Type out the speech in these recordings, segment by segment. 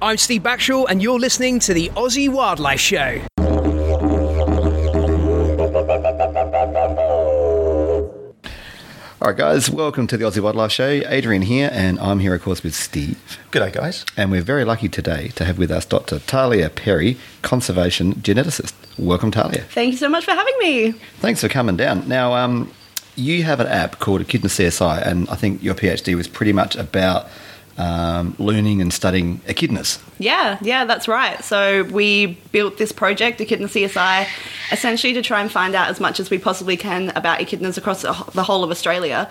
I'm Steve Backshaw, and you're listening to the Aussie Wildlife Show. All right, guys, welcome to the Aussie Wildlife Show. Adrian here, and I'm here, of course, with Steve. G'day, guys. And we're very lucky today to have with us Dr. Tahlia Perry, conservation geneticist. Welcome, Tahlia. Thank you so much for having me. Thanks for coming down. Now, um, you have an app called Echidna CSI, and I think your PhD was pretty much about um, learning and studying echidnas. Yeah, yeah, that's right. So we built this project, Echidna CSI, essentially to try and find out as much as we possibly can about echidnas across the whole of Australia.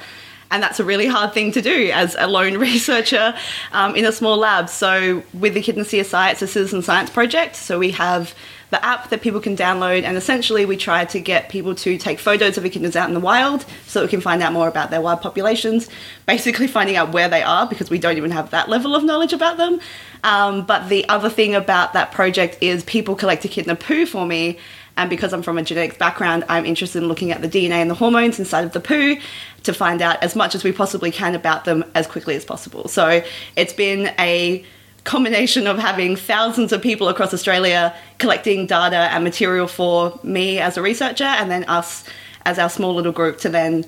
And that's a really hard thing to do as a lone researcher um, in a small lab. So with Echidna CSI, it's a citizen science project. So we have the app that people can download, and essentially we try to get people to take photos of echidnas out in the wild so we can find out more about their wild populations. Basically, finding out where they are because we don't even have that level of knowledge about them. Um, but the other thing about that project is people collect echidna poo for me. And because I'm from a genetics background, I'm interested in looking at the DNA and the hormones inside of the poo to find out as much as we possibly can about them as quickly as possible. So it's been a combination of having thousands of people across Australia collecting data and material for me as a researcher, and then us as our small little group to then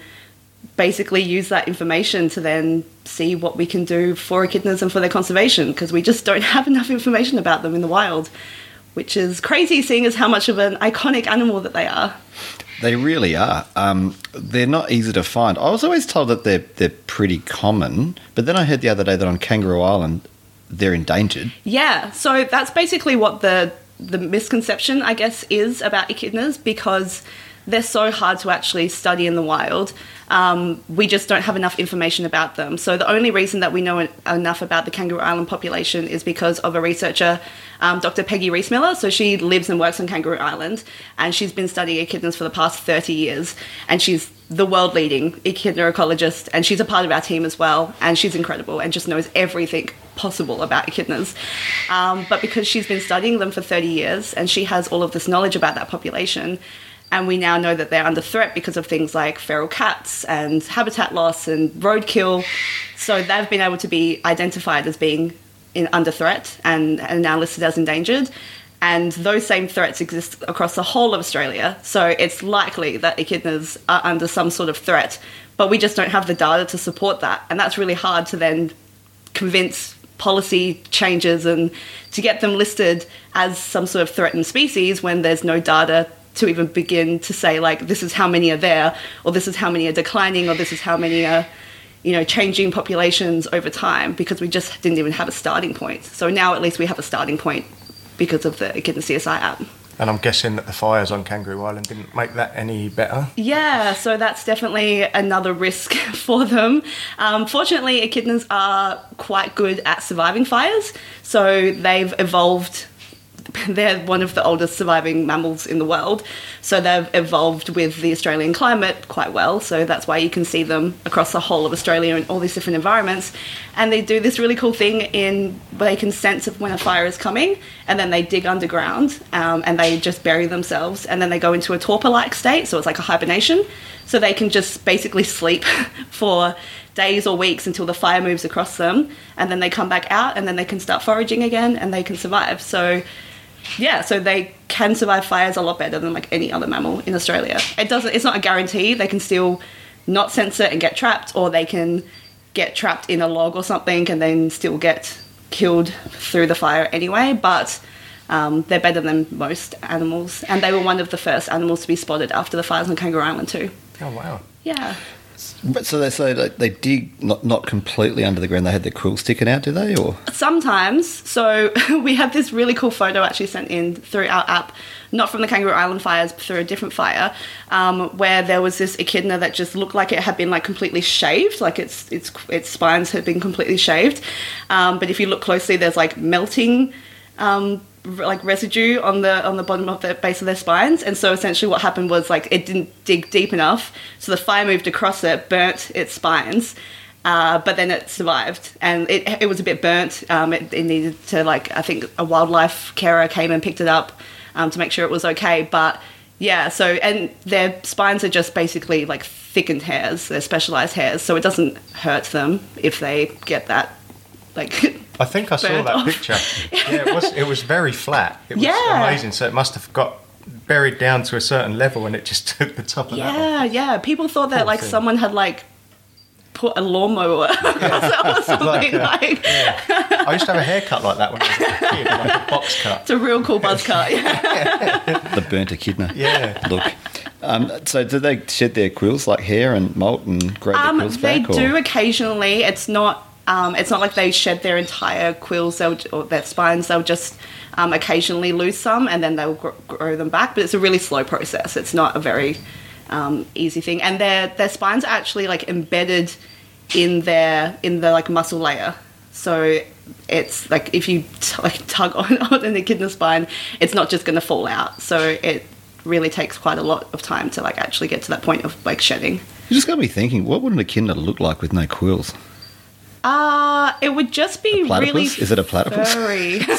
basically use that information to then see what we can do for echidnas and for their conservation because we just don't have enough information about them in the wild, which is crazy seeing as how much of an iconic animal that they are. They really are. Um, they're not easy to find. I was always told that they're they're pretty common, but then I heard the other day that on Kangaroo Island they're endangered. Yeah, so that's basically what the the misconception, I guess, is about echidnas because they're so hard to actually study in the wild. Um, we just don't have enough information about them. So the only reason that we know enough about the Kangaroo Island population is because of a researcher, um, Dr. Peggy Rismiller. So she lives and works on Kangaroo Island, and she's been studying echidnas for the past 30 years, and she's the world leading echidna ecologist, and she's a part of our team as well, and she's incredible and just knows everything possible about echidnas. Um, but because she's been studying them for 30 years and she has all of this knowledge about that population, and we now know that they're under threat because of things like feral cats and habitat loss and roadkill. So they've been able to be identified as being in under threat and, and now listed as endangered. And those same threats exist across the whole of Australia. So it's likely that echidnas are under some sort of threat, but we just don't have the data to support that. And that's really hard to then convince policy changes and to get them listed as some sort of threatened species when there's no data to even begin to say like this is how many are there or this is how many are declining or this is how many are you know changing populations over time because we just didn't even have a starting point. So now at least we have a starting point because of the Echidna CSI app and I'm guessing that the fires on Kangaroo Island didn't make that any better. Yeah, so that's definitely another risk for them. Um, fortunately, echidnas are quite good at surviving fires, so they've evolved they're one of the oldest surviving mammals in the world. So they've evolved with the Australian climate quite well. So that's why you can see them across the whole of Australia in all these different environments. And they do this really cool thing in where they can sense when a fire is coming, and then they dig underground um, and they just bury themselves, and then they go into a torpor-like state. So it's like a hibernation. So they can just basically sleep for days or weeks until the fire moves across them, and then they come back out, and then they can start foraging again, and they can survive. So yeah, so they can survive fires a lot better than like any other mammal in Australia. It doesn't. It's not a guarantee. They can still not sense it and get trapped, or they can get trapped in a log or something and then still get killed through the fire anyway. But um, they're better than most animals, and they were one of the first animals to be spotted after the fires on Kangaroo Island too. Oh wow! Yeah. But so they say they, they dig not not completely under the ground. They had their quills sticking out, do they? Or sometimes. So we have this really cool photo actually sent in through our app, not from the Kangaroo Island fires, but through a different fire, um, where there was this echidna that just looked like it had been like completely shaved, like its its its spines had been completely shaved. Um, but if you look closely, there's like melting. Um, like residue on the on the bottom of the base of their spines. And so essentially what happened was like it didn't dig deep enough. So the fire moved across it burnt its spines uh, but then it survived. And it, it was a bit burnt. Um, it, it, needed to like i think a wildlife carer came and picked it up um, to make sure it was okay. But yeah so and their spines are just basically like thickened hairs. They're specialized hairs. So it doesn't hurt them if they get that like I think I saw that off. picture. Yeah, it was it was very flat. It was Yeah. amazing. So it must have got buried down to a certain level, and it just took the top of that. Yeah, yeah. People thought that Poor like thing. someone had like put a lawnmower or something Like, like. I used to have a haircut like that when I was a kid, like a box cut. It's a real cool buzz cut. Yeah. The burnt echidna. Yeah. Look. Um, so do they shed their quills like hair and molt and grow their Um, quills they back? or- do occasionally. It's not. Um, it's not like they shed their entire quills they'll, or their spines. They'll just um, occasionally lose some, and then they'll gr- grow them back. But it's a really slow process. It's not a very um, easy thing. And their their spines are actually like embedded in their in the like muscle layer. So it's like if you t- like tug on, on an echidna spine, it's not just going to fall out. So it really takes quite a lot of time to like actually get to that point of like shedding. You just got me thinking, what would an echidna look like with no quills? Uh, it would just be really Is it a platypus? furry.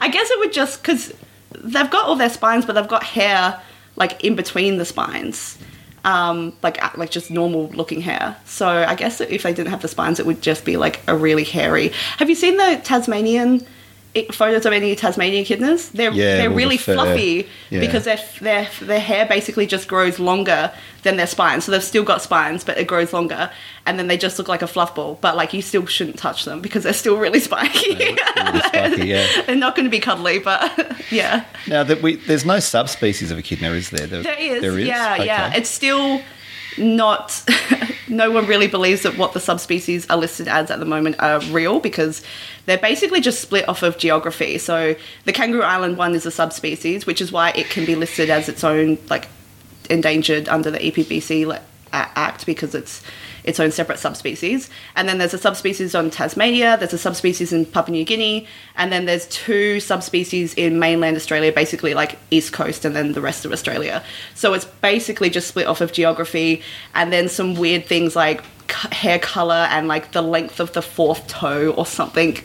I guess it would just because they've got all their spines, but they've got hair like in between the spines, um, like like just normal looking hair. So I guess if they didn't have the spines, it would just be like a really hairy. Have you seen the Tasmanian? Photos of any Tasmanian echidnas, they're Yeah, they're all the really fluffy Yeah. because their their their hair basically just grows longer than their spines. So they've still got spines, but it grows longer, and then they just look like a fluff ball. But like you still shouldn't touch them because they're still really spiky. Really spiky, yeah. they're not going to be cuddly, but yeah, Now, that we, there's no subspecies of echidna, is there? there is. There is? Yeah, yeah. It's still not. No one really believes that what the subspecies are listed as at the moment are real because they're basically just split off of geography. So the Kangaroo Island one is a subspecies, which is why it can be listed as its own like endangered under the EPBC Act because it's its own separate subspecies. And then there's a subspecies on Tasmania, there's a subspecies in Papua New Guinea, and then there's two subspecies in mainland Australia, basically like East Coast and then the rest of Australia. So it's basically just split off of geography and then some weird things like hair color and like the length of the fourth toe or something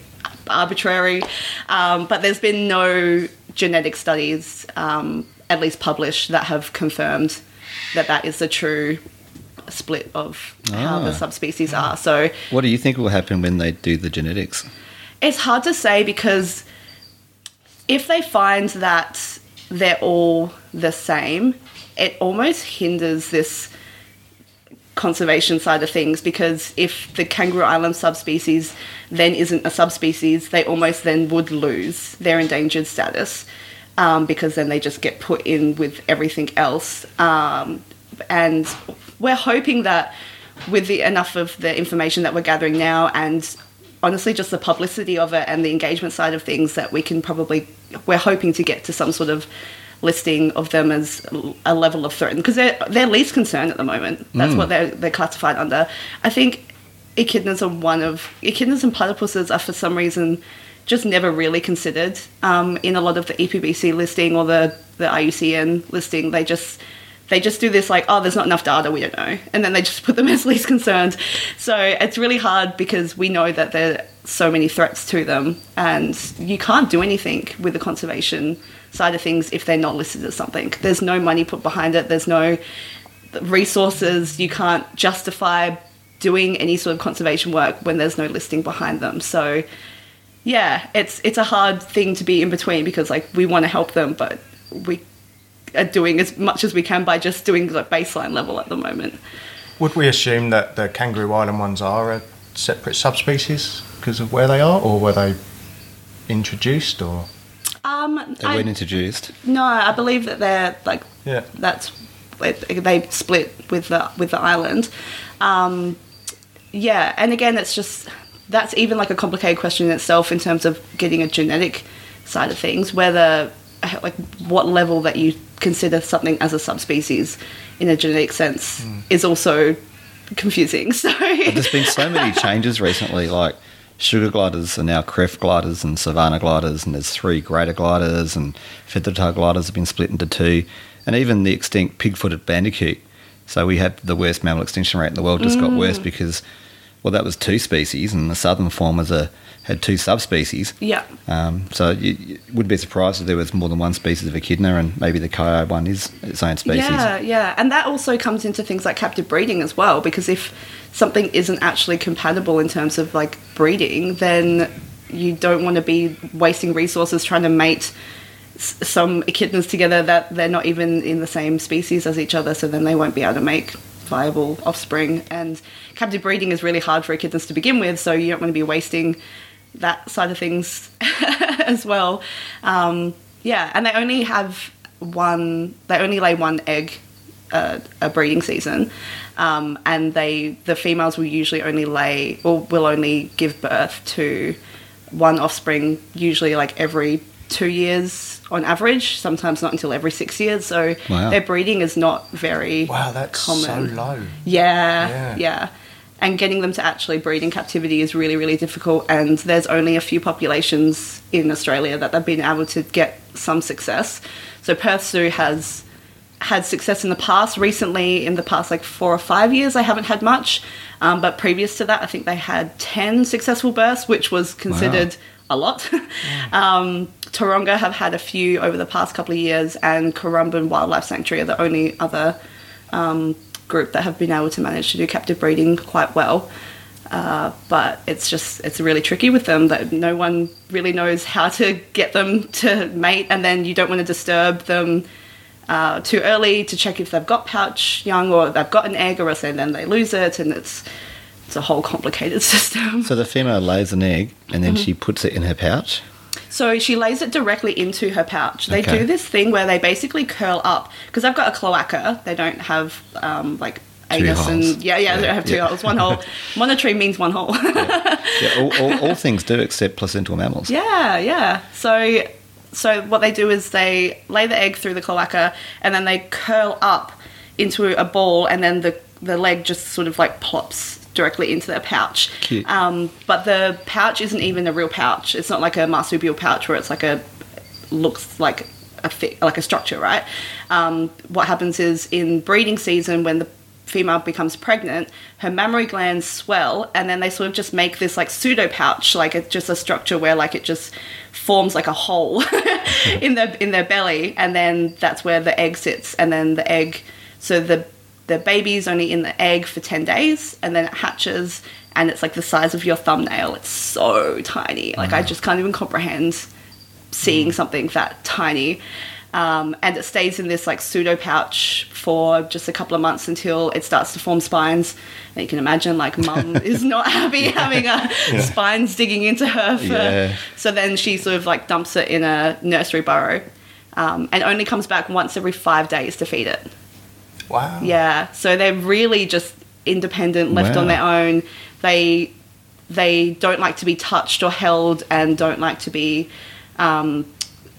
arbitrary. Um, but there's been no genetic studies, um, at least published, that have confirmed that that is the true split of how the Ah. subspecies are. So What do you think will happen when they do the genetics? it's hard to say because if they find that they're all the same, it almost hinders this conservation side of things because if the kangaroo island subspecies then isn't a subspecies, they almost then would lose their endangered status um, because then they just get put in with everything else. Um, and we're hoping that with the enough of the information that we're gathering now and honestly just the publicity of it and the engagement side of things that we can probably we're hoping to get to some sort of listing of them as a level of threat. Because they're they're least concerned at the moment. That's what they're they're classified under. I think echidnas are one of echidnas and platypuses are for some reason just never really considered um, in a lot of the EPBC listing or the the IUCN listing. They just they just do this like, oh, there's not enough data, we don't know, and then they just put them as least concerned. So it's really hard because we know that there are so many threats to them, and you can't do anything with the conservation side of things if they're not listed as something. There's no money put behind it. There's no resources. You can't justify doing any sort of conservation work when there's no listing behind them. So yeah, it's it's a hard thing to be in between because like we want to help them, but we are doing as much as we can by just doing the baseline level at the moment. Would we assume that the Kangaroo Island ones are a separate subspecies because of where they are, or were they introduced, or Um, They I, weren't introduced. no, I believe that they're like yeah? that's they split with the with the island. Um, yeah, and again, it's just that's even like a complicated question in itself in terms of getting a genetic side of things, whether like what level that you consider something as a subspecies in a genetic sense hmm. is also confusing. So There's been so many changes recently, like sugar gliders are now Krefft gliders and savanna gliders, and there's three greater gliders, and feathered tail gliders have been split into two, and even the extinct pig-footed bandicoot. So we had the worst mammal extinction rate in the world just got worse mm. because well, that was two species, and the southern form was a had two subspecies. Yeah. Um, so you, you would be surprised if there was more than one species of echidna, and maybe the coyote one is its own species. Yeah, yeah. And that also comes into things like captive breeding as well, because if something isn't actually compatible in terms of like breeding, then you don't want to be wasting resources trying to mate some echidnas together that they're not even in the same species as each other, so then they won't be able to make viable offspring. And captive breeding is really hard for echidnas to begin with, so you don't want to be wasting that side of things as well. Um, yeah, and they only have one. They only lay one egg uh, a breeding season, um, and they the females will usually only lay or will only give birth to one offspring, usually like every two years on average. Sometimes not until every six years. So Wow. their breeding is not very Wow, that's common. so low. Yeah, Yeah. yeah, And getting them to actually breed in captivity is really, really difficult. And there's only a few populations in Australia that they've been able to get some success. So Perth Zoo has had success in the past. Recently, in the past like four or five years, they haven't had much. Um, but previous to that, I think they had 10 successful births, which was considered a lot. um, Taronga have had a few over the past couple of years, and Currumbin Wildlife Sanctuary are the only other um, group that have been able to manage to do captive breeding quite well. Uh, but it's just it's really tricky with them that no one really knows how to get them to mate, and then you don't want to disturb them uh, too early to check if they've got pouch young or they've got an egg, or else then they lose it, and it's it's a whole complicated system. So the female lays an egg, and then she puts it in her pouch. So she lays it directly into her pouch. They Okay. do this thing where they basically curl up because I've got a cloaca. They don't have um, like anus and yeah, yeah, they don't have two Yeah. holes. One hole. Monotreme means one hole. Yeah, all, all, all things do except placental mammals. Yeah, yeah. So so what they do is they lay the egg through the cloaca and then they curl up into a ball and then the the leg just sort of like plops directly into their pouch. Cute. Um, but the pouch isn't even a real pouch. It's not like a marsupial pouch where it's like a looks like a like a structure, right? Um, what happens is in breeding season when the female becomes pregnant, her mammary glands swell, and then they sort of just make this like pseudo pouch, like it's just a structure where like it just forms like a hole in their in their belly, and then that's where the egg sits, and then the egg, so the the baby's only in the egg for ten days, and then it hatches. And it's like the size of your thumbnail. It's so tiny. Like I just can't even comprehend seeing something that tiny. Um, and it stays in this like pseudo pouch for just a couple of months until it starts to form spines. And you can imagine, like, mum is not happy having a spines digging into her. For, Yeah. So then she sort of like dumps it in a nursery burrow um, and only comes back once every five days to feed it. Wow. Yeah, so they're really just independent, left on their own. They they don't like to be touched or held, and don't like to be um,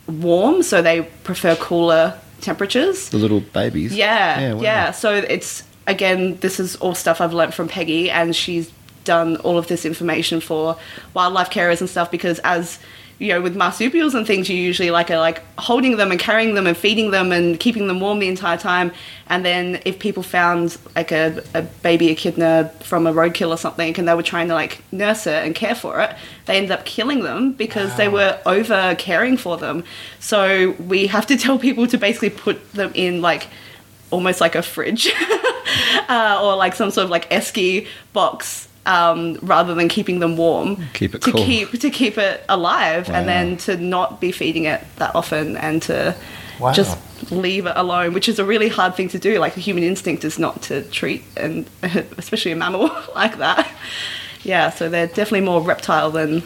warm. So they prefer cooler temperatures. The little babies. Yeah, yeah. wow. So it's again, this is all stuff I've learnt from Peggy, and she's done all of this information for wildlife carers and stuff because as you know, with marsupials and things, you usually like are like holding them and carrying them and feeding them and keeping them warm the entire time. And then if people found like a, a baby echidna from a roadkill or something, and they were trying to like nurse it and care for it, they ended up killing them because they were over caring for them. So we have to tell people to basically put them in like almost like a fridge uh, or like some sort of like esky box um, rather than keeping them warm Keep it to cool. keep to keep it alive and then to not be feeding it that often and to Wow. just leave it alone which is a really hard thing to do like the human instinct is not to treat and especially a mammal like that yeah so they're definitely more reptile than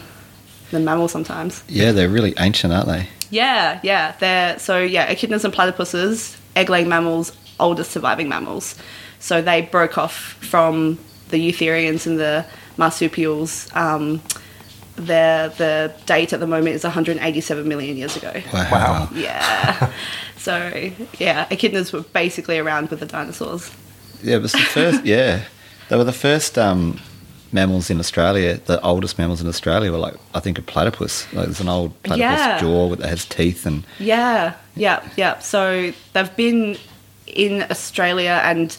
than mammal sometimes Yeah, they're really ancient, aren't they? yeah, yeah. They're so yeah, echidnas and platypuses, egg-laying mammals, oldest surviving mammals. So they broke off from the eutherians and the marsupials. Um, their the date at the moment is 187 million years ago. Wow. Wow. Yeah. so yeah, echidnas were basically around with the dinosaurs. Yeah, it was the first. yeah, they were the first um, mammals in Australia. The oldest mammals in Australia were like I think a platypus. Like there's an old platypus Yeah. jaw that has teeth and Yeah, yeah, yeah. So they've been in Australia and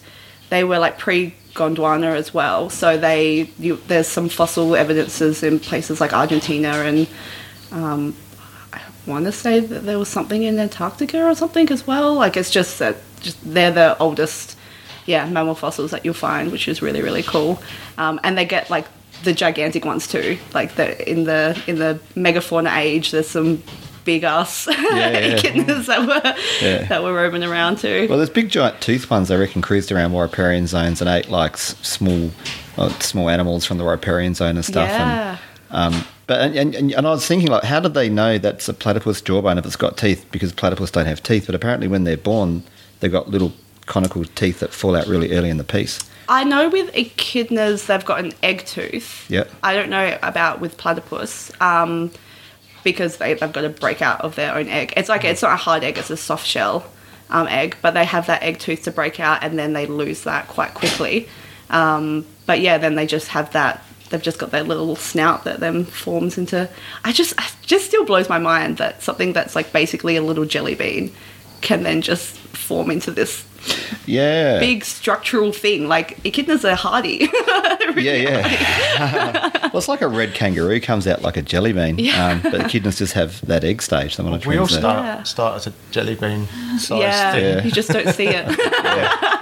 they were like pre Gondwana as well. So they you, there's some fossil evidences in places like Argentina and um, I want to say that there was something in Antarctica or something as well. Like it's just that just they're the oldest yeah mammal fossils that you'll find, which is really really cool. Um, and they get like the gigantic ones too. Like the in the in the megafauna age, there's some big ass yeah. echidnas that were Yeah. that were roaming around too. Well, there's big giant tooth ones I reckon cruised around more riparian zones and ate like small, uh, small animals from the riparian zone and stuff. Yeah. And, um, but and, and, and I was thinking like, how did they know that's a platypus jawbone if it's got teeth? Because platypus don't have teeth, but apparently when they're born, they've got little conical teeth that fall out really early in the piece. I know with echidnas they've got an egg tooth. Yep. I don't know about with platypus um, because they, they've got to break out of their own egg. It's like it's not a hard egg; it's a soft shell um, egg, but they have that egg tooth to break out, and then they lose that quite quickly. Um, but yeah, then they just have that. They've just got that little snout that then forms into. I just, just still blows my mind that something that's like basically a little jelly bean can then just form into this Yeah. big structural thing. Like echidnas are hardy. Yeah, yeah. well, it's like a red kangaroo comes out like a jelly bean, Yeah. um, but echidnas just have that egg stage. The We all start Yeah. start as a jelly bean sized yeah, thing. Yeah. you just don't see it.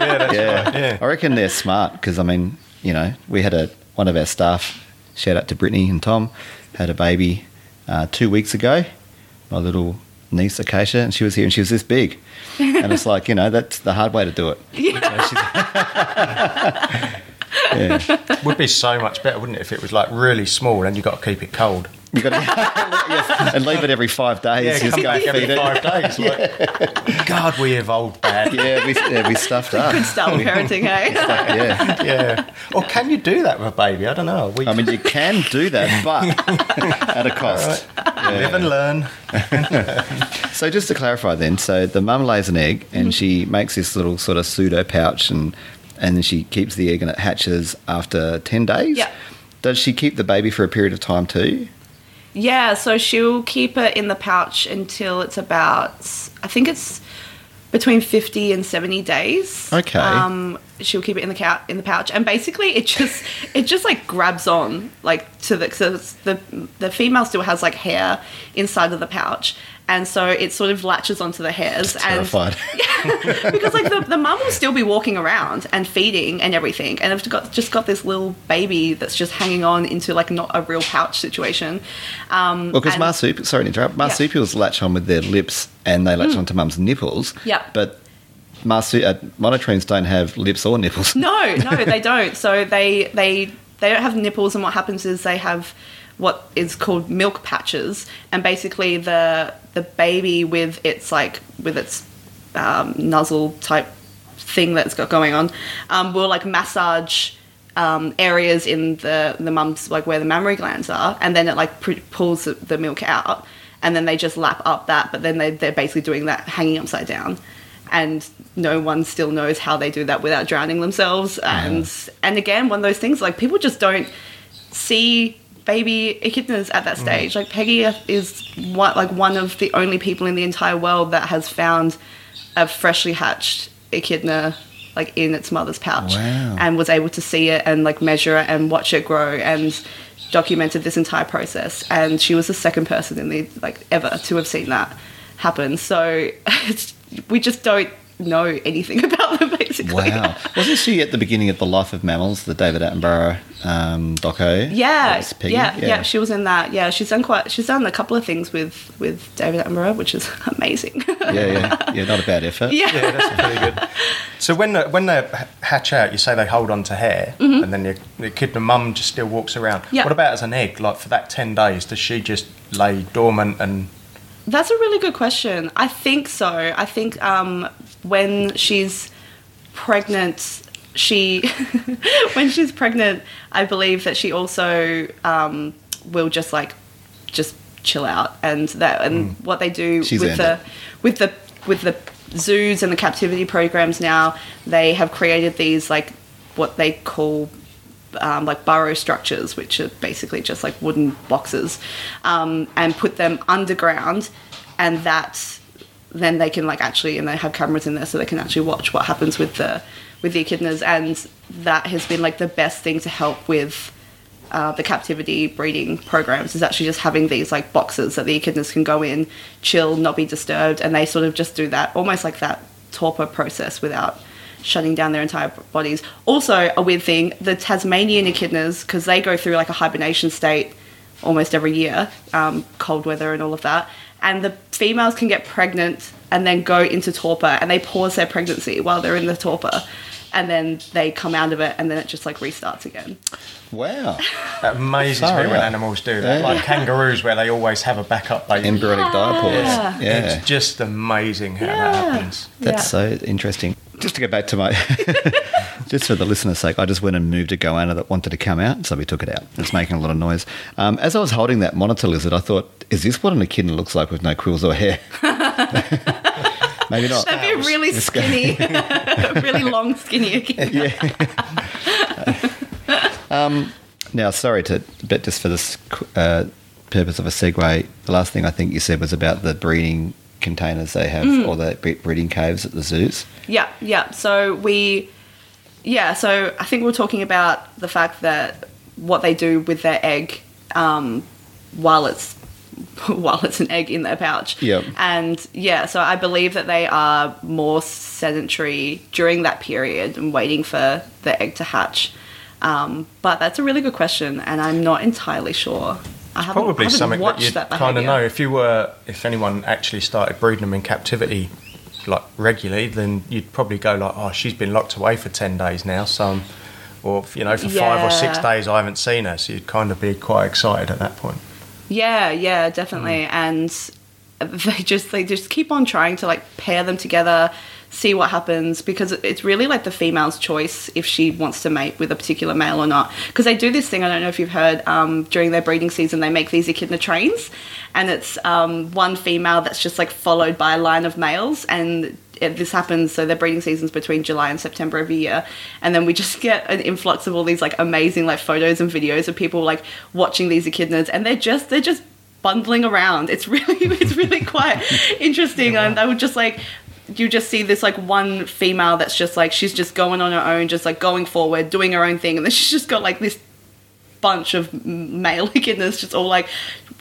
Yeah, that's yeah. right. Yeah. I reckon they're smart because I mean, you know, we had a one of our staff. Shout out to Brittany and Tom. Had a baby uh, two weeks ago. My little niece Acacia, and she was here, and she was this big. And it's like you know, that's the hard way to do it. Yeah, Would be so much better, wouldn't it, if it was like really small and you got to keep it cold? you got to yes, and leave it every five days. just come go back every it. five days. Like, God, we evolved bad. Yeah, we yeah, we stuffed up. Good style parenting, eh? hey? Yeah, Yeah. Or can you do that with a baby? I don't know. We I mean, you can do that, but at a cost. Live and learn. So just to clarify, then, so the mum lays an egg Mm-hmm. and she makes this little sort of pseudo pouch, and and then she keeps the egg and it hatches after ten days. Yeah. Does she keep the baby for a period of time too? Yeah, so she'll keep it in the pouch until it's about, I think it's between 50 and 70 days. Okay. Um, she'll keep it in the cou- in the pouch, and basically it just it just like grabs on like to the so the the female still has like hair inside of the pouch, and so it sort of latches onto the hairs and Terrified. because like the, the mum will still be walking around and feeding and everything and i've got just got this little baby that's just hanging on into like not a real pouch situation um Well, because marsupials, sorry to interrupt, marsupials latch on with their lips and they latch onto mum's nipples. Mm. Yeah. But marsu- uh, monotremes don't have lips or nipples. no no they don't so they they they don't have nipples and what happens is they have what is called milk patches. And basically the the baby with its like with its um, nuzzle type thing that's got going on um, will like massage um, areas in the the mum's like where the mammary glands are. And then it like pr- pulls the, the milk out. And then they just lap up that. But then they, they're basically doing that hanging upside down. And no one still knows how they do that without drowning themselves. And and again one of those things like people just don't see baby echidnas at that mm. stage. Like peggy is one, like one of the only people in the entire world that has found a freshly hatched echidna like in its mother's pouch Wow. and was able to see it and like measure it and watch it grow and documented this entire process. And she was the second person in the like ever to have seen that happen. So it's, we just don't know anything about them basically Wow. Wasn't she at the beginning of The Life of Mammals, the David Attenborough um, doco? yeah, That was Peggy? yeah, yeah, She was in that. Yeah, she's done quite. She's done a couple of things with with David Attenborough, which is amazing. yeah, yeah, yeah. Not a bad effort. yeah. Yeah, that's pretty good. So when the, when they hatch out, you say they hold on to hair, and then the, the kid, the mum, just still walks around. Mm-hmm. Yeah. What about as an egg? Like for that ten days, does she just lay dormant and? That's a really good question. I think so. I think um, when she's pregnant, she when she's pregnant, I believe that she also um, will just like just chill out and that and what they do She's with the it. with the with the zoos and the captivity programs now, they have created these like what they call um, like burrow structures, which are basically just like wooden boxes, um, and put them underground, and that then they can like actually and they have cameras in there so they can actually watch what happens with the with the echidnas, and that has been like the best thing to help with uh, the captivity breeding programs is actually just having these like boxes that the echidnas can go in, chill, not be disturbed, and they sort of just do that almost like that torpor process without shutting down their entire bodies. Also, a weird thing the Tasmanian echidnas, because they go through like a hibernation state almost every year, um, cold weather and all of that, and the females can get pregnant and then go into torpor and they pause their pregnancy while they're in the torpor. And then they come out of it, and then it just like restarts again. Wow. That amazes Far me when out. animals do that. Yeah. Like kangaroos, where they always have a backup baby. Embryonic diapause. Yeah. Yeah. It's just amazing how Yeah. that happens. That's Yeah. so interesting. Just to go back to my, just for the listener's sake, I just went and moved a goanna that wanted to come out, so we took it out. It's making a lot of noise. Um, as I was holding that monitor lizard, I thought, is this what an echidna looks like with no quills or hair? Maybe not. That'd be a really skinny, really long, skinny echidna. Yeah. Now, sorry to, but just for this uh, purpose of a segue, the last thing I think you said was about the breeding containers they have, Mm. or the bre- breeding caves at the zoos. Yeah, yeah. So we, yeah. So I think we're talking about the fact that what they do with their egg um, while it's while it's an egg in their pouch. Yep. And yeah, so I believe that they are more sedentary during that period and waiting for the egg to hatch. Um, but that's a really good question, and I'm not entirely sure. I haven't, Probably I haven't something that you'd that kind of know. If you were, if anyone actually started breeding them in captivity, like regularly, then you'd probably go like, oh, she's been locked away for ten days now, so, or you know, for five or six days I haven't seen her, so you'd kind of be quite excited at that point. Yeah, yeah, definitely. Mm. And they just they just keep on trying to like pair them together, see what happens because it's really like the female's choice if she wants to mate with a particular male or not. Because they do this thing. I don't know if you've heard um, during their breeding season, they make these echidna trains, and it's um, one female that's just like followed by a line of males and. It, this happens so their breeding seasons between July and September every year, and then we just get an influx of all these like amazing like photos and videos of people like watching these echidnas, and they're just they're just bundling around. It's really it's really quite interesting, and I would just like you just see this like one female that's just like she's just going on her own, just like going forward, doing her own thing, and then she's just got like this bunch of male echidnas just all like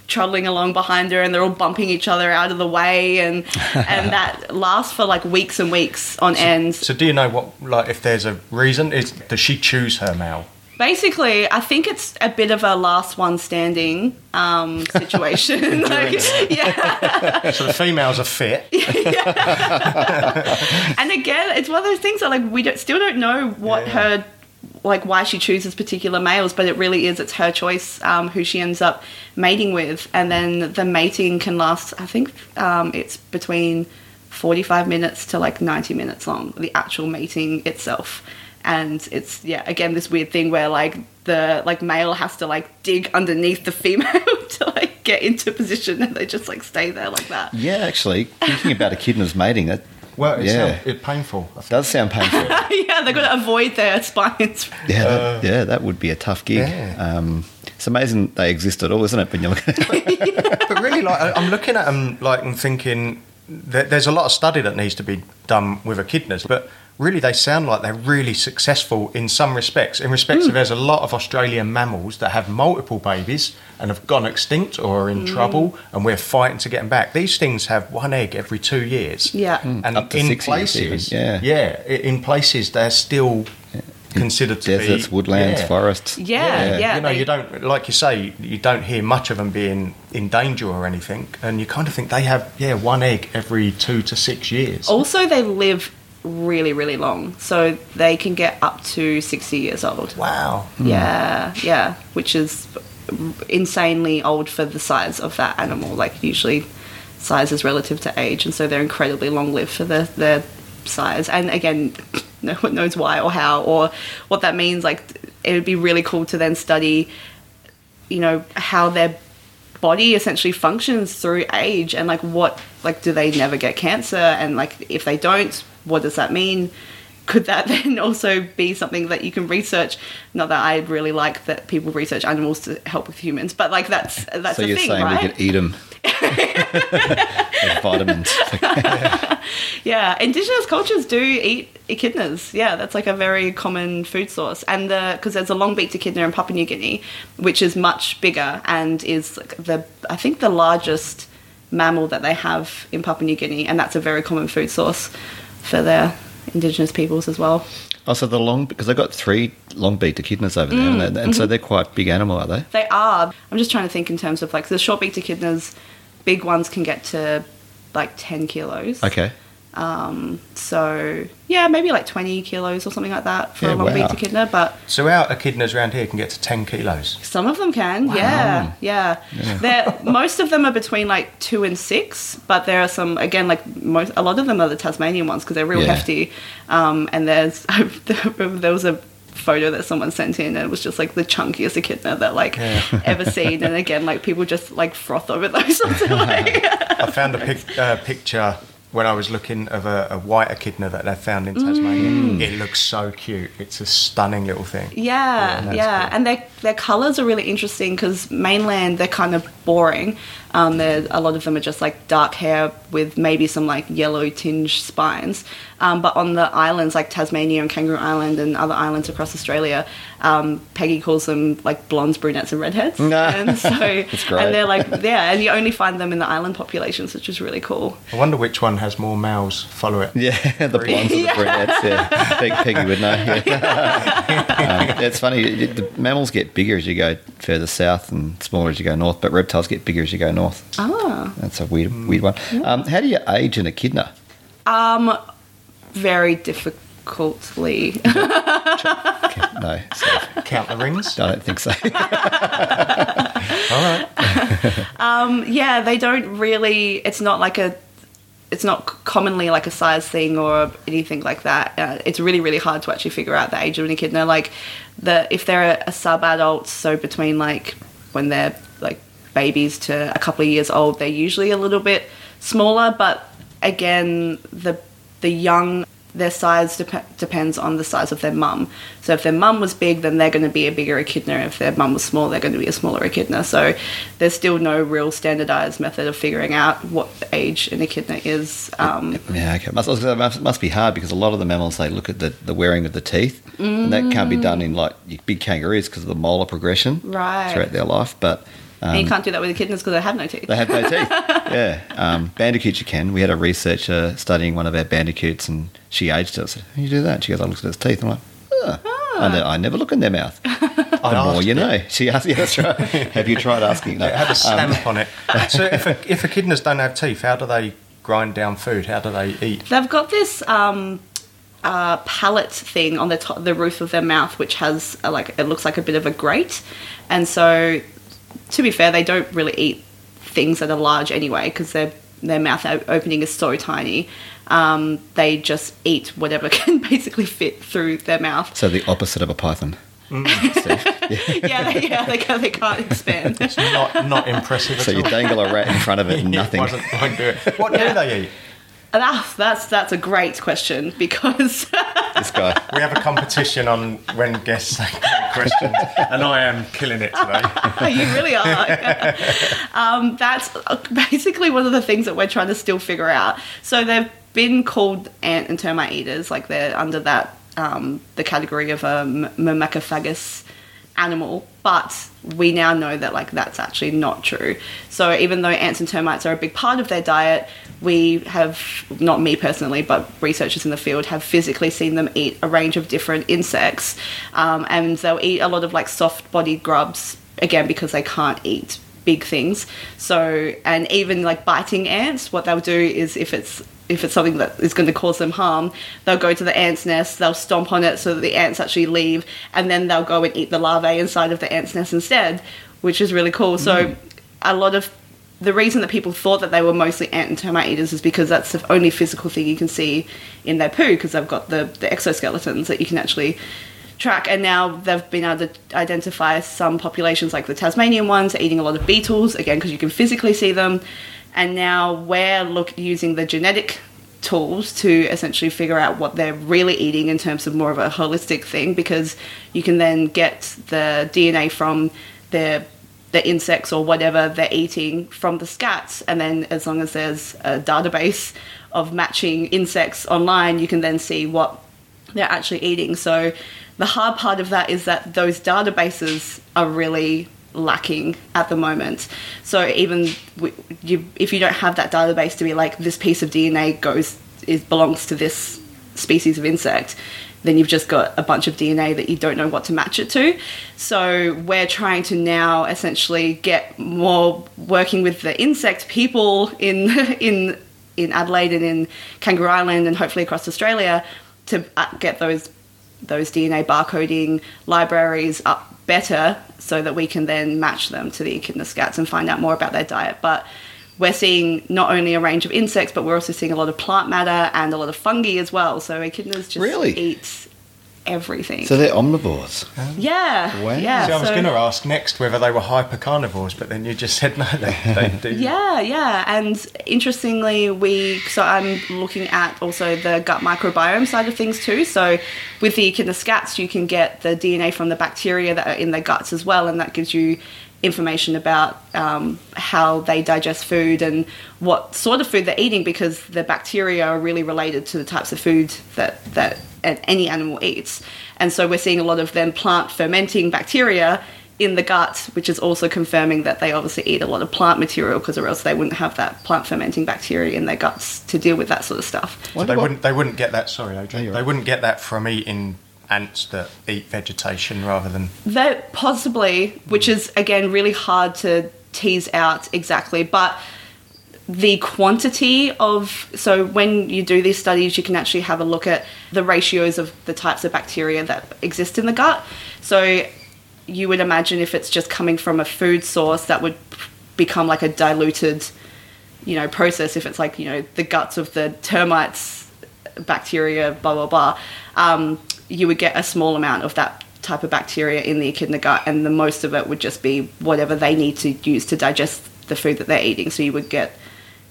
trundling along behind her and they're all bumping each other out of the way and and that lasts for like weeks and weeks on end So do you know what, like, if there's a reason? Is does she choose her male? Basically i think it's a bit of a last one standing um situation like, yeah So the females are fit. and again, it's one of those things that like we don't, still don't know what Yeah. her like why she chooses particular males, but it really is it's her choice um, who she ends up mating with, and then the mating can last. I think um, it's between forty five minutes to like ninety minutes long. The actual mating itself. And it's yeah, again this weird thing where like the like male has to like dig underneath the female to like get into position, and they just like stay there like that. Yeah, actually, thinking about echidnas mating, that Well, it's, Yeah. it's painful. does sound painful. yeah, they've got to avoid their spines. Yeah, that, yeah, that would be a tough gig. Yeah. Um, it's amazing they exist at all, isn't it? When you look at it. but really, like I- I'm looking at them, like I'm thinking that there's a lot of study that needs to be done with echidnas, but really they sound like they're really successful in some respects. In respects hmm. of there's a lot of Australian mammals that have multiple babies and have gone extinct or are in hmm. trouble, and we're fighting to get them back. These things have one egg every two years. Yeah. Hmm. and Up to in places, yeah. yeah, in places they're still considered to Deserts, be woodlands, yeah. forests. Yeah, yeah. you know, you don't like you say, you don't hear much of them being in danger or anything, and you kind of think they have yeah one egg every two to six years. Also, they live really, really long, so they can get up to sixty years old. wow! Hmm. Yeah, yeah, which is insanely old for the size of that animal. Like usually, size is relative to age, and so they're incredibly long lived for their their size. And again, no one knows why or how or what that means. Like it would be really cool to then study, you know, how their body essentially functions through age and like what like do they never get cancer and like if they don't what does that mean could that then also be something that you can research not that i really like that people research animals to help with humans but like that's that's So a you're thing saying right we could eat them? Vitamins. Yeah, indigenous cultures do eat echidnas. Yeah, that's like a very common food source. And the because there's a long-beaked echidna in Papua New Guinea, which is much bigger and is like the I think the largest mammal that they have in Papua New Guinea, and that's a very common food source for their indigenous peoples as well. Oh, also, the long because they've got three long-beaked echidnas over there, and, they- mm. and so mm-hmm. they're quite big animal, are they? They are. I'm just trying to think in terms of like the short-beaked echidnas. Big ones can get to like 10 kilos. Okay. So yeah, maybe like 20 kilos or something like that for Yeah, a long-beaked wow. echidna, but. So our echidnas around here can get to 10 kilos. Some of them can, yeah, yeah. They're, most of them are between like two and six, but there are some again like most. A lot of them are the Tasmanian ones because they're real Yeah. hefty. Um, and there's there was a photo that someone sent in and it was just like the chunkiest echidna that like ever seen. And again, like people just like froth over those. Sorts of, like, I found a pic, uh, picture when I was looking of a, a white echidna that they found in Tasmania. Mm. It looks so cute. It's a stunning little thing. Yeah, that's yeah, cool. and their their colors are really interesting because mainland they're kind of boring. Um, a lot of them are just like dark hair with maybe some like yellow tinge spines. Um, but on the islands like Tasmania and Kangaroo Island and other islands across Australia, um, Peggy calls them like blondes, brunettes, and redheads. Nah. and so That's great. and they're like yeah, and you only find them in the island populations, which is really cool. I wonder which one has more males follow it. Yeah, the blondes and the brunettes. Yeah, Peg, Peggy would know. Yeah. um, it's funny. The mammals get bigger as you go further south and smaller as you go north, but reptiles get bigger as you go north. Ah, That's a weird, weird one. Um, how do you age an echidna? um, very difficultly. No, so Count the rings. I don't think so. All right. um, yeah, they don't really. It's not like a. It's not commonly like a size thing or anything like that. Uh, it's really, really hard to actually figure out the age of an echidna. Like the if they're a, a sub-adult, so between like when they're like babies to a couple of years old, they're usually a little bit smaller. But again, the the young their size dep- depends on the size of their mum. So if their mum was big, then they're going to be a bigger echidna. If their mum was small, they're going to be a smaller echidna. So there's still no real standardized method of figuring out what the age an echidna is. Um, Yeah, okay. Must, I was gonna say, must, must be hard because a lot of the mammals they look at the, the wearing of the teeth, and that can't be done in like big kangaroos because of the molar progression Right. throughout their life. But um, and you can't do that with echidnas because they have no teeth. They have no teeth. yeah. Um, bandicoots you can. We had a researcher studying one of our bandicoots and she aged it. I said, How do you do that? She goes, I looked at its teeth. I'm like, oh. I, I never look in their mouth. I The more asked you it. know. She asked, yeah, that's right. have you tried asking? No. It had a Um, stamp on it. So if, a, if echidnas don't have teeth, how do they grind down food? How do they eat? They've got this um, uh, palate thing on the top, the roof of their mouth, which has a, like it looks like a bit of a grate, and so to be fair, they don't really eat things that are large anyway because their their mouth opening is so tiny. Um, they just eat whatever can basically fit through their mouth. so the opposite of a python. Steve. yeah, they, yeah, they can't, they can't expand. It's not not impressive So at you all. dangle a rat in front of it and nothing. It wasn't, won't do it. What Yeah. do they eat? That's that's that's a great question because this guy. We have a competition on when guests say questions, and I am killing it today. you really are. um, that's basically one of the things that we're trying to still figure out. So they've been called ant and termite eaters, like they're under that um, the category of a m- myrmecophagous animal, but we now know that like that's actually not true. So even though ants and termites are a big part of their diet, we have not me personally, but researchers in the field have physically seen them eat a range of different insects, um, and they'll eat a lot of like soft-bodied grubs again because they can't eat big things. So and even like biting ants, what they'll do is if it's if it's something that is going to cause them harm, they'll go to the ant's nest, they'll stomp on it so that the ants actually leave, and then they'll go and eat the larvae inside of the ant's nest instead, which is really cool. So, mm. a lot of the reason that people thought that they were mostly ant and termite eaters is because that's the only physical thing you can see in their poo, because they've got the, the exoskeletons that you can actually track. And now they've been able to identify some populations like the tasmanian ones are eating a lot of beetles again because you can physically see them and now we're look using the genetic tools to essentially figure out what they're really eating in terms of more of a holistic thing because you can then get the dna from their the insects or whatever they're eating from the scats. And then, as long as there's a database of matching insects online, you can then see what they're actually eating. So, the hard part of that is that those databases are really lacking at the moment. So, even you, if you don't have that database to be like, this piece of DNA goes is belongs to this species of insect, then you've just got a bunch of DNA that you don't know what to match it to. So we're trying to now essentially get more working with the insect people in in in Adelaide and in Kangaroo Island and hopefully across Australia to uh, get those those DNA barcoding libraries up better so that we can then match them to the echidna scats and find out more about their diet. But we're seeing not only a range of insects, but we're also seeing a lot of plant matter and a lot of fungi as well. So echidnas just Really? eat everything. So they're omnivores. yeah, Wow. yeah. See, I was so- going to ask next whether they were hyper carnivores, but then you just said no, they, they do. Yeah, yeah, and interestingly, we so I'm looking at also the gut microbiome side of things too. So with the echidna scats, you can get the DNA from the bacteria that are in their guts as well, and that gives you information about um, how they digest food and what sort of food they're eating because the bacteria are really related to the types of food that that any animal eats. And so we're seeing a lot of them plant fermenting bacteria in the gut, which is also confirming that they obviously eat a lot of plant material because or else they wouldn't have that plant fermenting bacteria in their guts to deal with that sort of stuff. So they what- wouldn't. They wouldn't get that. Sorry, Adrian. you're They right. wouldn't get that from eating ants that eat vegetation rather than. That possibly, which hmm. is again really hard to tease out exactly, but the quantity of so when you do these studies you can actually have a look at the ratios of the types of bacteria that exist in the gut so you would imagine if it's just coming from a food source that would become like a diluted you know process if it's like you know the guts of the termites bacteria blah blah blah um, you would get a small amount of that type of bacteria in the echidna gut and the most of it would just be whatever they need to use to digest the food that they're eating. So you would get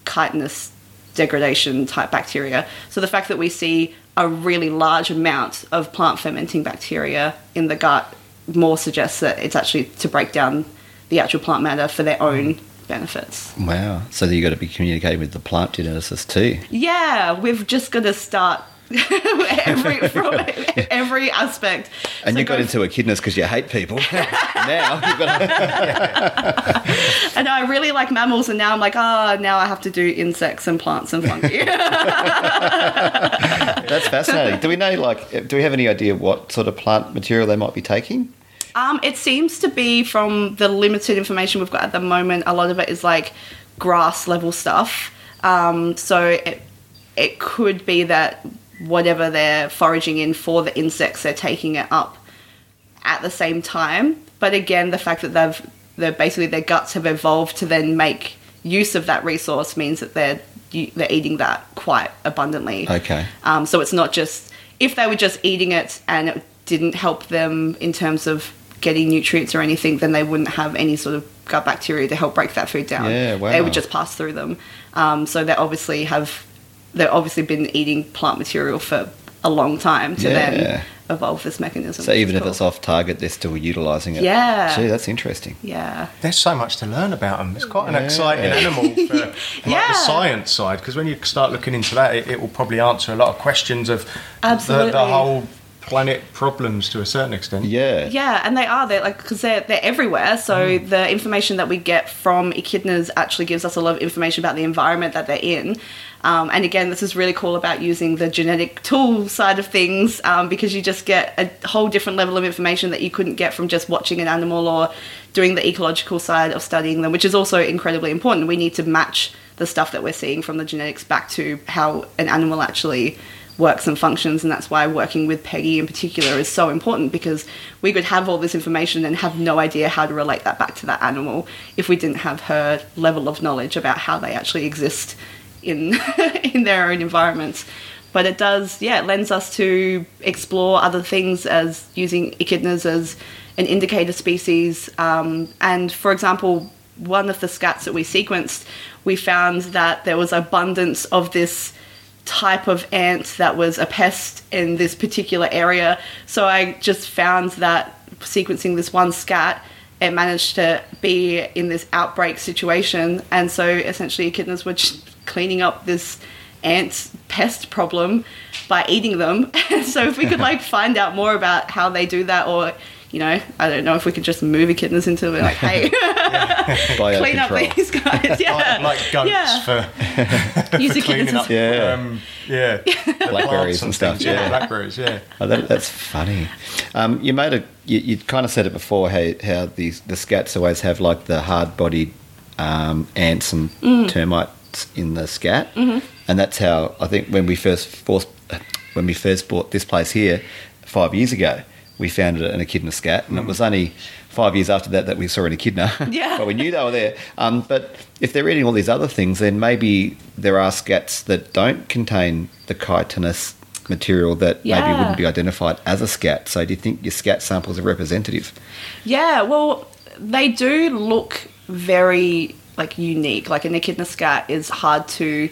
chitinous degradation type bacteria. So the fact that we see a really large amount of plant fermenting bacteria in the gut more suggests that it's actually to break down the actual plant matter for their own benefits Wow. So you got to be communicating with the plant geneticists too. Yeah, we've just got to start every from every aspect. And So you got into echidnas because you hate people. now you've got to, I know I really like mammals, and now I'm like, ah, now I have to do insects and plants and fungi. that's fascinating. Do we know, like, do we have any idea what sort of plant material they might be taking? Um, it seems to be from the limited information we've got at the moment. A lot of it is like grass level stuff. Um, so it it could be that whatever they're foraging in for the insects, they're taking it up at the same time. But again, the fact that they've they're basically their guts have evolved to then make use of that resource means that they're they're eating that quite abundantly. Okay. Um, so it's not just if they were just eating it and it didn't help them in terms of getting nutrients or anything, then they wouldn't have any sort of gut bacteria to help break that food down. Yeah, wow. They would just pass through them. Um, so they obviously have they've obviously been eating plant material for a long time to Yeah. then evolve this mechanism. So even is if it's off target, they're still utilising it. Yeah. Gee, that's interesting. yeah. There's so much to learn about them. It's quite an Yeah. exciting animal for like Yeah. the science side because when you start looking into that, it, it will probably answer a lot of questions of the, Absolutely. the whole planet problems to a certain extent. Yeah. Yeah, and they are. They're like because they're they're everywhere. So the information that we get from echidnas actually gives us a lot of information about the environment that they're in. Um, and again, this is really cool about using the genetic tool side of things um, because you just get a whole different level of information that you couldn't get from just watching an animal or doing the ecological side of studying them, which is also incredibly important. We need to match the stuff that we're seeing from the genetics back to how an animal actually works and functions and that's why working with Peggy in particular is so important because we could have all this information and have no idea how to relate that back to that animal if we didn't have her level of knowledge about how they actually exist in in their own environments. But it does yeah it lends us to explore other things as using echidnas as an indicator species. Um, and for example one of the scats that we sequenced we found that there was abundance of this type of ant that was a pest in this particular area. So I just found that sequencing this one scat, it managed to be in this outbreak situation, and so essentially echidnas were cleaning up this ant pest problem by eating them. So if we could like find out more about how they do that, or you know, I don't know if we could just move echidnas into it, like, hey, Bio clean up these guys. Yeah, Like, like goats yeah. for, Use for cleaning as- up Yeah. um, yeah, Blackberries plants and stuff, things. yeah. blackberries, yeah. Oh, that, that's funny. Um, you made a you, you kind of said it before how how these the scats always have like the hard bodied um, ants and Mm. termites in the scat, Mm-hmm. and that's how I think when we first forced, when we first bought this place here five years ago, we found it an echidna scat, and it was only five years after that that we saw an echidna. Yeah. but we knew they were there. Um, but if they're eating all these other things, then maybe there are scats that don't contain the chitinous material that maybe wouldn't be identified as a scat. So do you think your scat samples are representative? Yeah, well, they do look very like unique. Like an echidna scat is hard to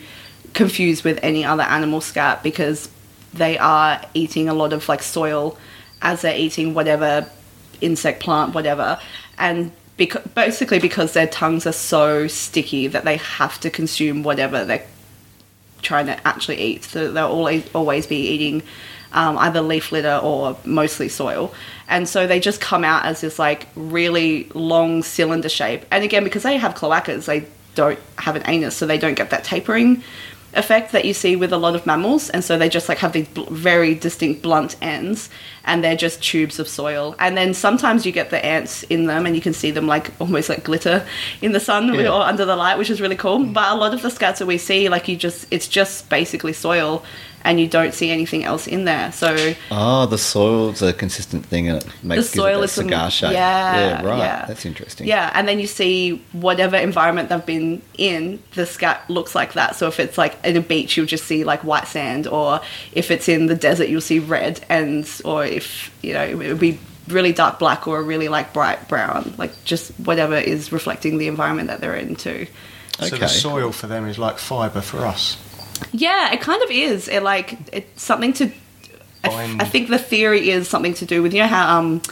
confuse with any other animal scat because they are eating a lot of like soil as they're eating whatever insect, plant, whatever, and beca- basically because their tongues are so sticky that they have to consume whatever they're trying to actually eat. So they'll always always be eating um, either leaf litter or mostly soil. And so they just come out as this like really long cylinder shape. And again, because they have cloacas, they don't have an anus, so they don't get that tapering effect that you see with a lot of mammals. And so they just like have these bl- very distinct blunt ends, and they're just tubes of soil. And then sometimes you get the ants in them, and you can see them like almost like glitter in the sun Yeah. or under the light, which is really cool. But a lot of the scats that we see, like you just, it's just basically soil, and you don't see anything else in there. So Oh, the soil's a consistent thing and it makes the soil gives is it some- cigar shape. Yeah, right. yeah. That's interesting. Yeah, and then you see whatever environment they've been in, the scat looks like that. So if it's like in a beach, you'll just see like white sand, or if it's in the desert, you'll see red, and or if you know it would be really dark black or really like bright brown, like just whatever is reflecting the environment that they're in too. So the soil for them is like fibre for us. Yeah, it kind of is. It like it's something to. I, th- I think the theory is something to do with you know how um,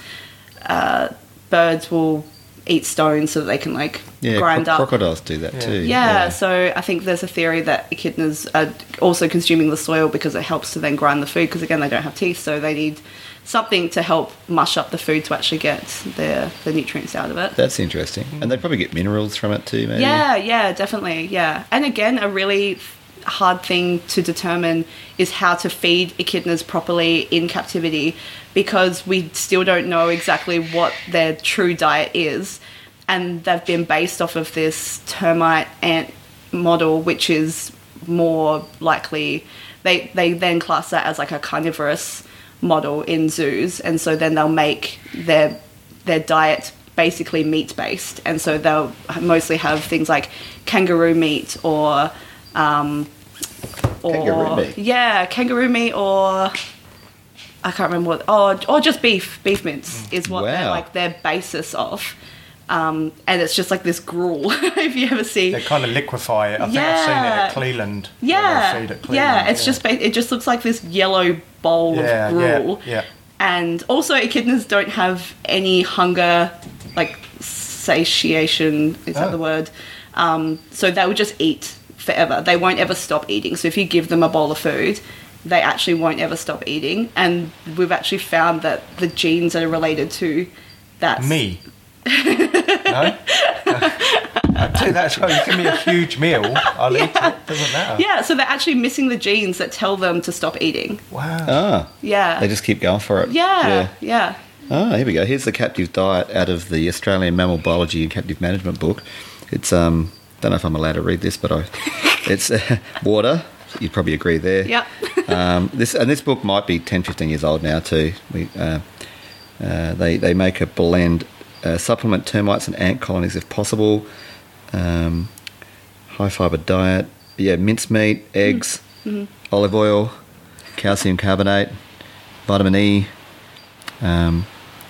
uh, birds will eat stones so that they can like Yeah, grind cro- up. crocodiles do that Yeah. too. Yeah, so I think there's a theory that echidnas are also consuming the soil because it helps to then grind the food. Because again, they don't have teeth, so they need something to help mush up the food to actually get the the nutrients out of it. That's interesting. And they probably get minerals from it too, maybe. Yeah, yeah, definitely. Yeah. And again, a really hard thing to determine is how to feed echidnas properly in captivity because we still don't know exactly what their true diet is. And they've been based off of this termite ant model, which is more likely, they, they then class that as like a carnivorous model in zoos. And so then they'll make their their diet basically meat based, and so they'll mostly have things like kangaroo meat or, um, or Kangaroo meat? yeah, kangaroo meat or I can't remember what, or or just beef beef mince is what they're Wow. like their basis of, um, and it's just like this gruel. if you ever see, They kind of liquefy it. I think I've seen it Yeah. at Cleveland. where they yeah, feed at Cleveland, yeah, it's just ba- it just looks like this yellow bowl Yeah, of yeah, gruel. yeah. And also, echidnas don't have any hunger, like satiation. Is that Oh. the word? Um, so they will just eat forever. They won't ever stop eating. So if you give them a bowl of food, they actually won't ever stop eating. And we've actually found that the genes that are related to that Me. no? I do that as well. You give me a huge meal, I'll eat it. Doesn't matter. Yeah, so they're actually missing the genes that tell them to stop eating. Wow. Ah, Yeah. they just keep going for it. yeah, yeah. Ah, here we go. Here's the captive diet out of the Australian Mammal Biology and Captive Management book. It's um, don't know if I'm allowed to read this, but I, it's uh, water. You'd probably agree there. Yep. um, this and this book might be 10, 15 years old now too. We uh, uh, they they make a blend, uh, supplement termites and ant colonies if possible. Um, high fiber diet. Yeah, mincemeat, eggs, olive oil, calcium carbonate, vitamin E. Um,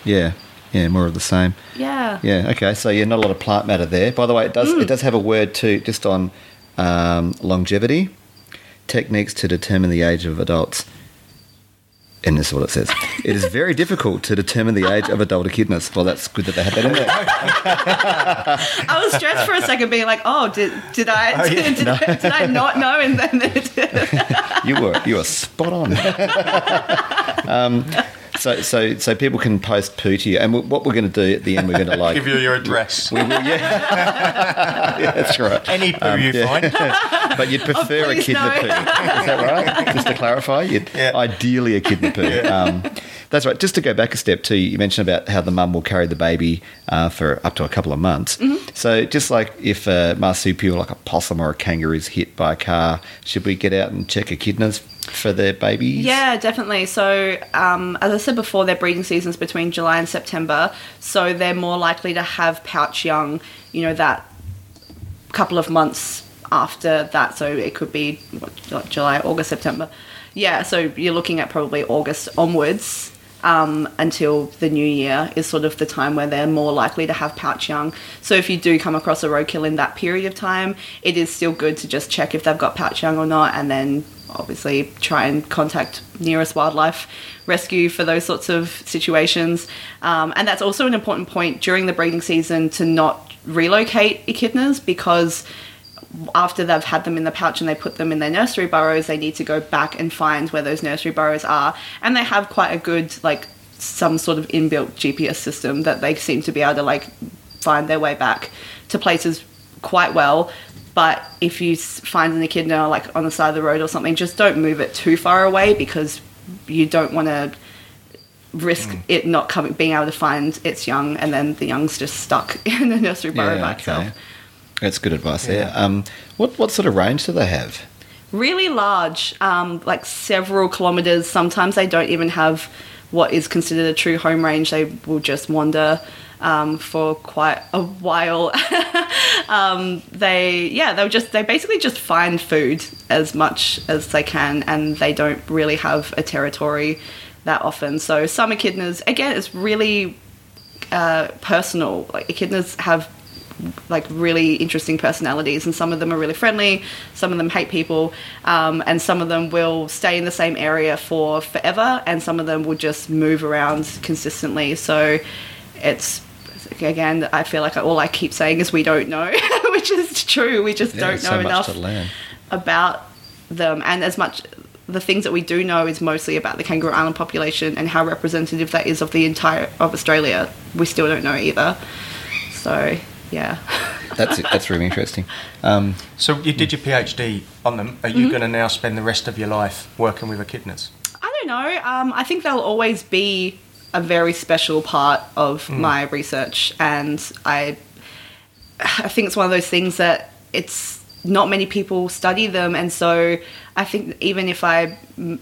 yeah, yeah, more of the same. Yeah. Yeah. Okay. So yeah, not a lot of plant matter there. By the way, it does Mm. it does have a word too, just on um, longevity techniques to determine the age of adults. and this is what it says. It is very difficult to determine the age of adult echidnas. Well, that's good that they had that in there. I was stressed for a second, being like, "Oh, did did I Oh, yeah. did, I, did I not know?" And then You were you were spot on. um, so so so people can post poo to you, and what we're going to do at the end, we're going to like Give you your address. we will, yeah. yeah, that's right. Any poo you find. But you'd prefer echidna no. poo. Is that right? Just to clarify, you'd Yeah. ideally echidna poo. Um, that's right. Just to go back a step too, you mentioned about how the mum will carry the baby uh, for up to a couple of months. Mm-hmm. So just like if a marsupial, like a possum or a kangaroo, is hit by a car, should we get out and check echidnas for their babies? Yeah, definitely. So, um, as I said before, their breeding season's between July and September, so they're more likely to have pouch young. You know that couple of months after that. So it could be what, July, August, September. Yeah, so you're looking at probably August onwards. Um, until the new year is sort of the time where they're more likely to have pouch young. So if you do come across a roadkill in that period of time, it is still good to just check if they've got pouch young or not, and then obviously try and contact nearest wildlife rescue for those sorts of situations. Um, and that's also an important point during the breeding season to not relocate echidnas because after they've had them in the pouch and they put them in their nursery burrows, they need to go back and find where those nursery burrows are. And they have quite a good, like, some sort of inbuilt GPS system that they seem to be able to, like, find their way back to places quite well. But if you find an echidna, like, on the side of the road or something, just don't move it too far away because you don't want to risk it not coming, being able to find its young, and then the young's just stuck in the nursery burrow by itself. That's good advice there. Um, what what sort of range do they have? really large, um, like several kilometers. Sometimes they don't even have what is considered a true home range. They will just wander um, for quite a while. um, they, yeah, they'll just they basically just find food as much as they can, and they don't really have a territory that often. So some echidnas, again, it's really uh, personal. Like echidnas have like really interesting personalities, and some of them are really friendly, some of them hate people, um, and some of them will stay in the same area for forever, and some of them will just move around consistently. So it's again, I feel like all I keep saying is we don't know, which is true. We just Yeah, don't know so enough about them, and as much the things that we do know is mostly about the kangaroo island population and how representative that is of the entire of Australia. We still don't know either. So yeah. That's that's really interesting. Um, So you did your PhD on them. Are Mm-hmm. you going to now spend the rest of your life working with echidnas? I don't know. Um, I think they'll always be a very special part of my research, and I, I think it's one of those things that it's not many people study them, and so I think even if I mm,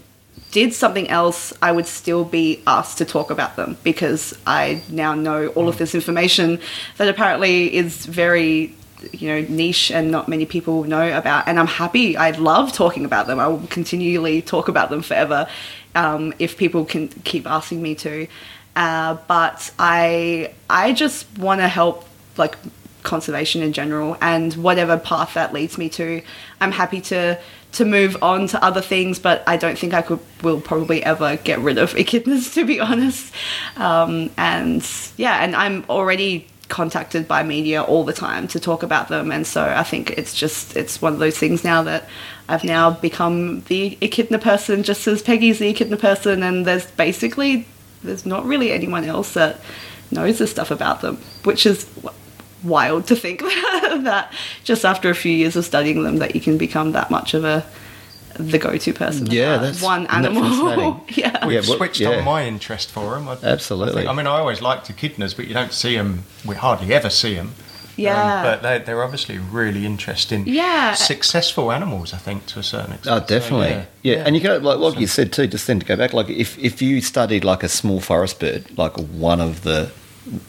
did something else, I would still be asked to talk about them because I now know all of this information that apparently is very you know niche and not many people know about and i'm happy. I love talking about them. I will continually talk about them forever um, if people can keep asking me to. Uh, but i i just want to help like conservation in general and whatever path that leads me to. I'm happy to to move on to other things but i don't think i could will probably ever get rid of echidnas to be honest. Um, and yeah and i'm already contacted by media all the time to talk about them and so i think it's just it's one of those things now that i've now become the echidna person just as peggy's the echidna person and there's basically there's not really anyone else that knows this stuff about them which is wild to think that just after a few years of studying them that you can become that much of a the go-to person Yeah, uh, that's- one animal fascinating? yeah We've Yeah, what- switched yeah. on my interest for them. I, Absolutely. I, think- I mean, I always liked echidnas, but you don't see them. We hardly ever see them. Yeah. but they, they're obviously really interesting. Yeah. Successful animals, I think, to a certain extent. Oh, So, definitely. yeah. yeah. and you can like like you said too. Just then to go back, like if if you studied like a small forest bird, like one of the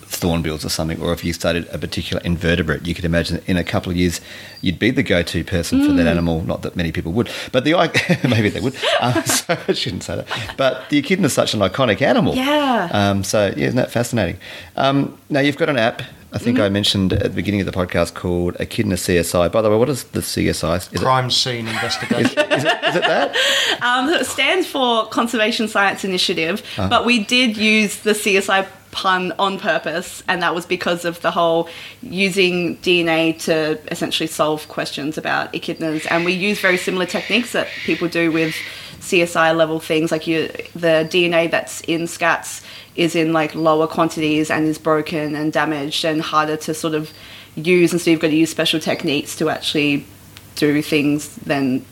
thornbills or something, or if you studied a particular invertebrate, you could imagine that in a couple of years you'd be the go-to person for that animal. Not that many people would, but the i- maybe they would. Um, so I shouldn't say that. But the echidna is such an iconic animal. Yeah. Um, so yeah, isn't that fascinating? Um, now you've got an app. I think Mm-hmm. I mentioned at the beginning of the podcast called Echidna CSI. By the way, what is the CSI? Is it, Crime scene investigation. is it, is it that? Um, it stands for Conservation Science Initiative, but we did use the CSI pun on purpose, and that was because of the whole using DNA to essentially solve questions about echidnas. And we use very similar techniques that people do with CSI level things, like you, the DNA that's in scats is in like lower quantities and is broken and damaged and harder to sort of use, and so you've got to use special techniques to actually do things than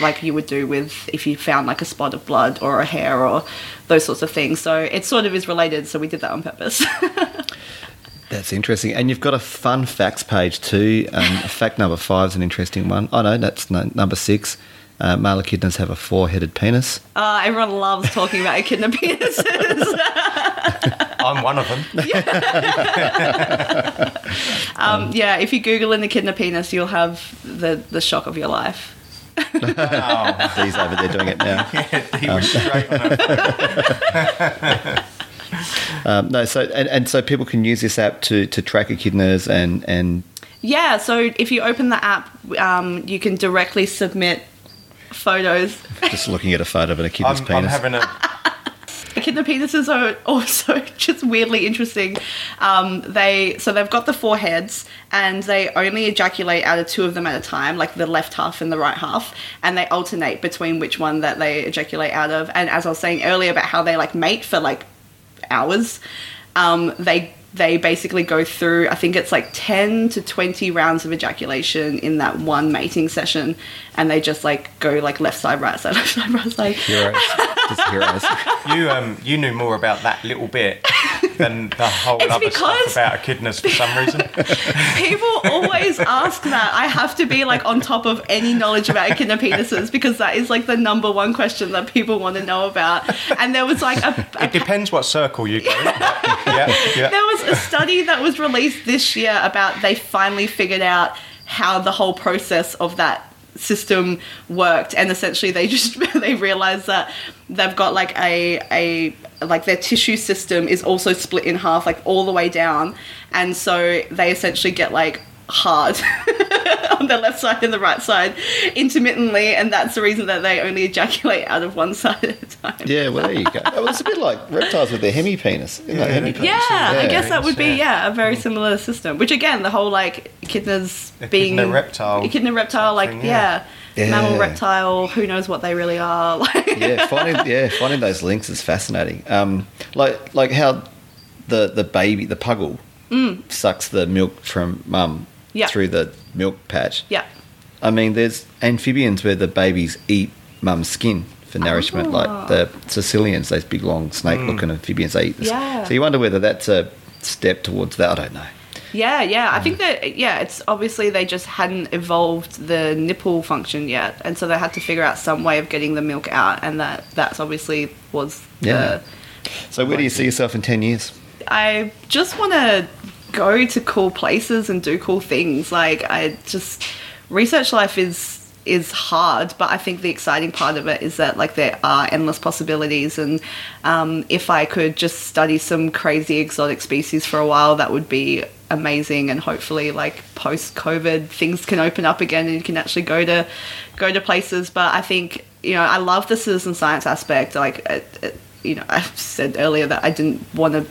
like you would do with if you found like a spot of blood or a hair or those sorts of things. So it sort of is related. So we did that on purpose. That's interesting. And you've got a fun facts page too. Um, fact number five is an interesting one. Oh, no, that's no, number six. Uh, male echidnas have a four headed penis. uh, everyone loves talking about echidna penises. I'm one of them. um, yeah, if you Google an echidna penis, you'll have the the shock of your life. Oh, These over there doing it now. he was straight on it. Um, no, so and, and so people can use this app to, to track echidnas and and Yeah, so if you open the app, um, you can directly submit photos. just looking at a photo of an echidna's I'm, penis. I'm having a. Echidna penises are also just weirdly interesting. Um, they so they've got the four heads, and they only ejaculate out of two of them at a time, like the left half and the right half, and they alternate between which one that they ejaculate out of. And as I was saying earlier about how they like mate for like hours, um, they they basically go through I think it's like 10 to 20 rounds of ejaculation in that one mating session and they just like go like left side right side left side right side heroes. just heroes. You um you knew more about that little bit than the whole It's other stuff about echidnas for some reason. People always ask that. I have to be like on top of any knowledge about echidna penises because that is like the number one question that people want to know about. And there was like a, a It depends what circle you go. yeah, yeah. there was a study that was released this year about they finally figured out how the whole process of that system worked. And essentially they just they realized that they've got like a a like their tissue system is also split in half like all the way down. And so they essentially get like hard on the left side and the right side intermittently and that's the reason that they only ejaculate out of one side at a time Yeah, well, there you go. Well, it's a bit like reptiles with their hemipenis. Isn't that hemipenis? Yeah, I guess that would be Yeah. yeah a very similar system. Which again, the whole like echidnas Echidna being reptile echidna reptile, like thing, yeah. yeah. mammal reptile. Who knows what they really are? Like yeah, finding yeah finding those links is fascinating. Um, like like how the the baby the puggle sucks the milk from mum Mm. Yeah. through the milk patch. yeah, I mean, there's amphibians where the babies eat mum's skin for nourishment, Oh. like the caecilians, those big long snake-looking amphibians. They eat this. Yeah. So you wonder whether that's a step towards that. I don't know. yeah, yeah. I Mm. think that yeah, it's obviously they just hadn't evolved the nipple function yet, and so they had to figure out some way of getting the milk out, and that that's obviously was Yeah. the So where do you see yourself in ten years? I just want to go to cool places and do cool things. Like I just research life is is hard, but I think the exciting part of it is that like there are endless possibilities, and um, if I could just study some crazy exotic species for a while, that would be amazing. And hopefully, like post COVID, things can open up again, and you can actually go to go to places. But I think you know I love the citizen science aspect. Like it, it, you know, I said earlier that I didn't want to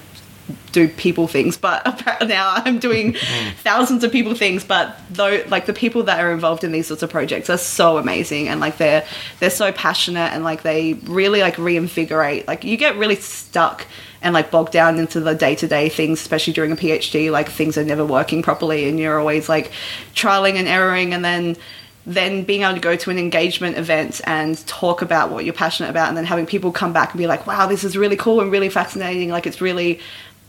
do people things, but now I'm doing mm. thousands of people things. But though, like the people that are involved in these sorts of projects are so amazing, and like they're they're so passionate, and like they really like reinvigorate. Like you get really stuck and like bogged down into the day to day things, especially during a PhD. Like things are never working properly, and you're always like trialing and erroring, and then then being able to go to an engagement event and talk about what you're passionate about and then having people come back and be like wow this is really cool and really fascinating like it's really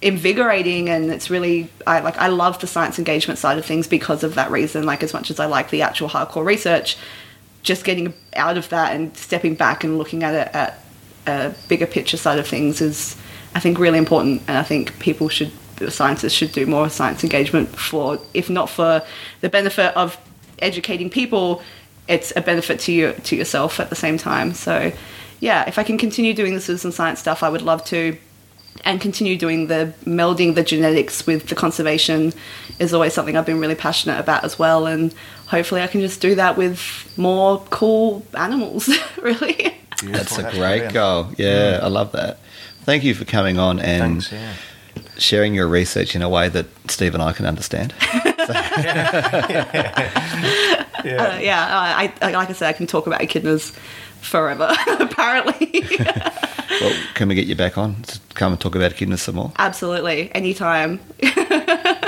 invigorating and it's really I like I love the science engagement side of things because of that reason. Like as much as I like the actual hardcore research just getting out of that and stepping back and looking at it at a bigger picture side of things is I think really important. And I think people should scientists should do more science engagement for if not for the benefit of educating people it's a benefit to you to yourself at the same time. So yeah if I can continue doing the citizen science stuff I would love to and continue doing the melding the genetics with the conservation is always something I've been really passionate about as well. And hopefully, I can just do that with more cool animals. really. That's a great brilliant. goal. Yeah, I love that. Thank you for coming on and Thanks, yeah. sharing your research in a way that Steve and I can understand. Yeah. Uh, yeah, I, I, like I said, I can talk about echidnas forever. apparently, well, can we get you back on to come and talk about echidnas some more? absolutely, anytime.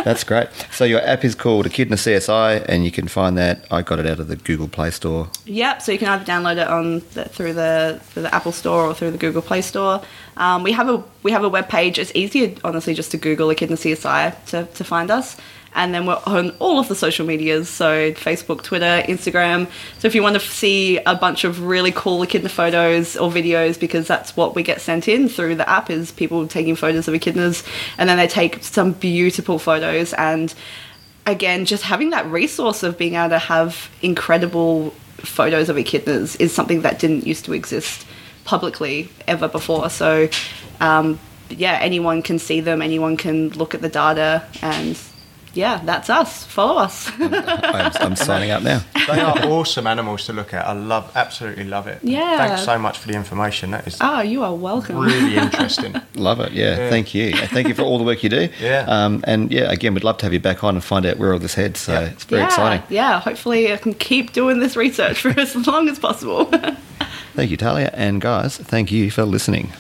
That's great. So your app is called Echidna CSI, and you can find that. I got it out of the Google Play Store. Yep. So you can either download it on the, through the through the Apple Store or through the Google Play Store. Um, we have a we have a web page. It's easier, honestly, just to Google Echidna CSI to, to find us. And then we're on all of the social medias, so Facebook, Twitter, Instagram. So if you want to see a bunch of really cool echidna photos or videos, because that's what we get sent in through the app, is people taking photos of echidnas, and then they take some beautiful photos. And again, just having that resource of being able to have incredible photos of echidnas is something that didn't used to exist publicly ever before. So, um, yeah, anyone can see them, anyone can look at the data, and yeah, that's us. Follow us. I'm, I'm signing up now. They are awesome animals to look at. I love, absolutely love it. Yeah. Thanks so much for the information. That is oh, you are welcome. really interesting. Love it. Yeah, Yeah. Thank you. Thank you for all the work you do. Yeah. Um, and yeah, again, we'd love to have you back on and find out where all this heads. So Yeah. it's very yeah, exciting. yeah. Hopefully, I can keep doing this research for as long as possible. Thank you, Tahlia. And guys, thank you for listening.